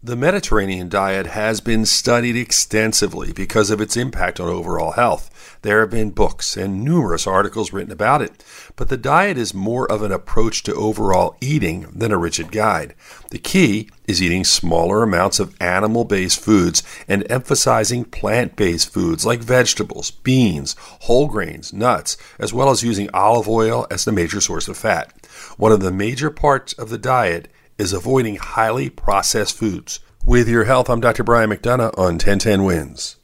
The Mediterranean diet has been studied extensively because of its impact on overall health. There have been books and numerous articles written about it, but the diet is more of an approach to overall eating than a rigid guide. The key is eating smaller amounts of animal based foods and emphasizing plant based foods like vegetables, beans, whole grains, nuts, as well as using olive oil as the major source of fat. One of the major parts of the diet is avoiding highly processed foods. With your health, I'm Dr. Brian McDonough on 1010 Wins.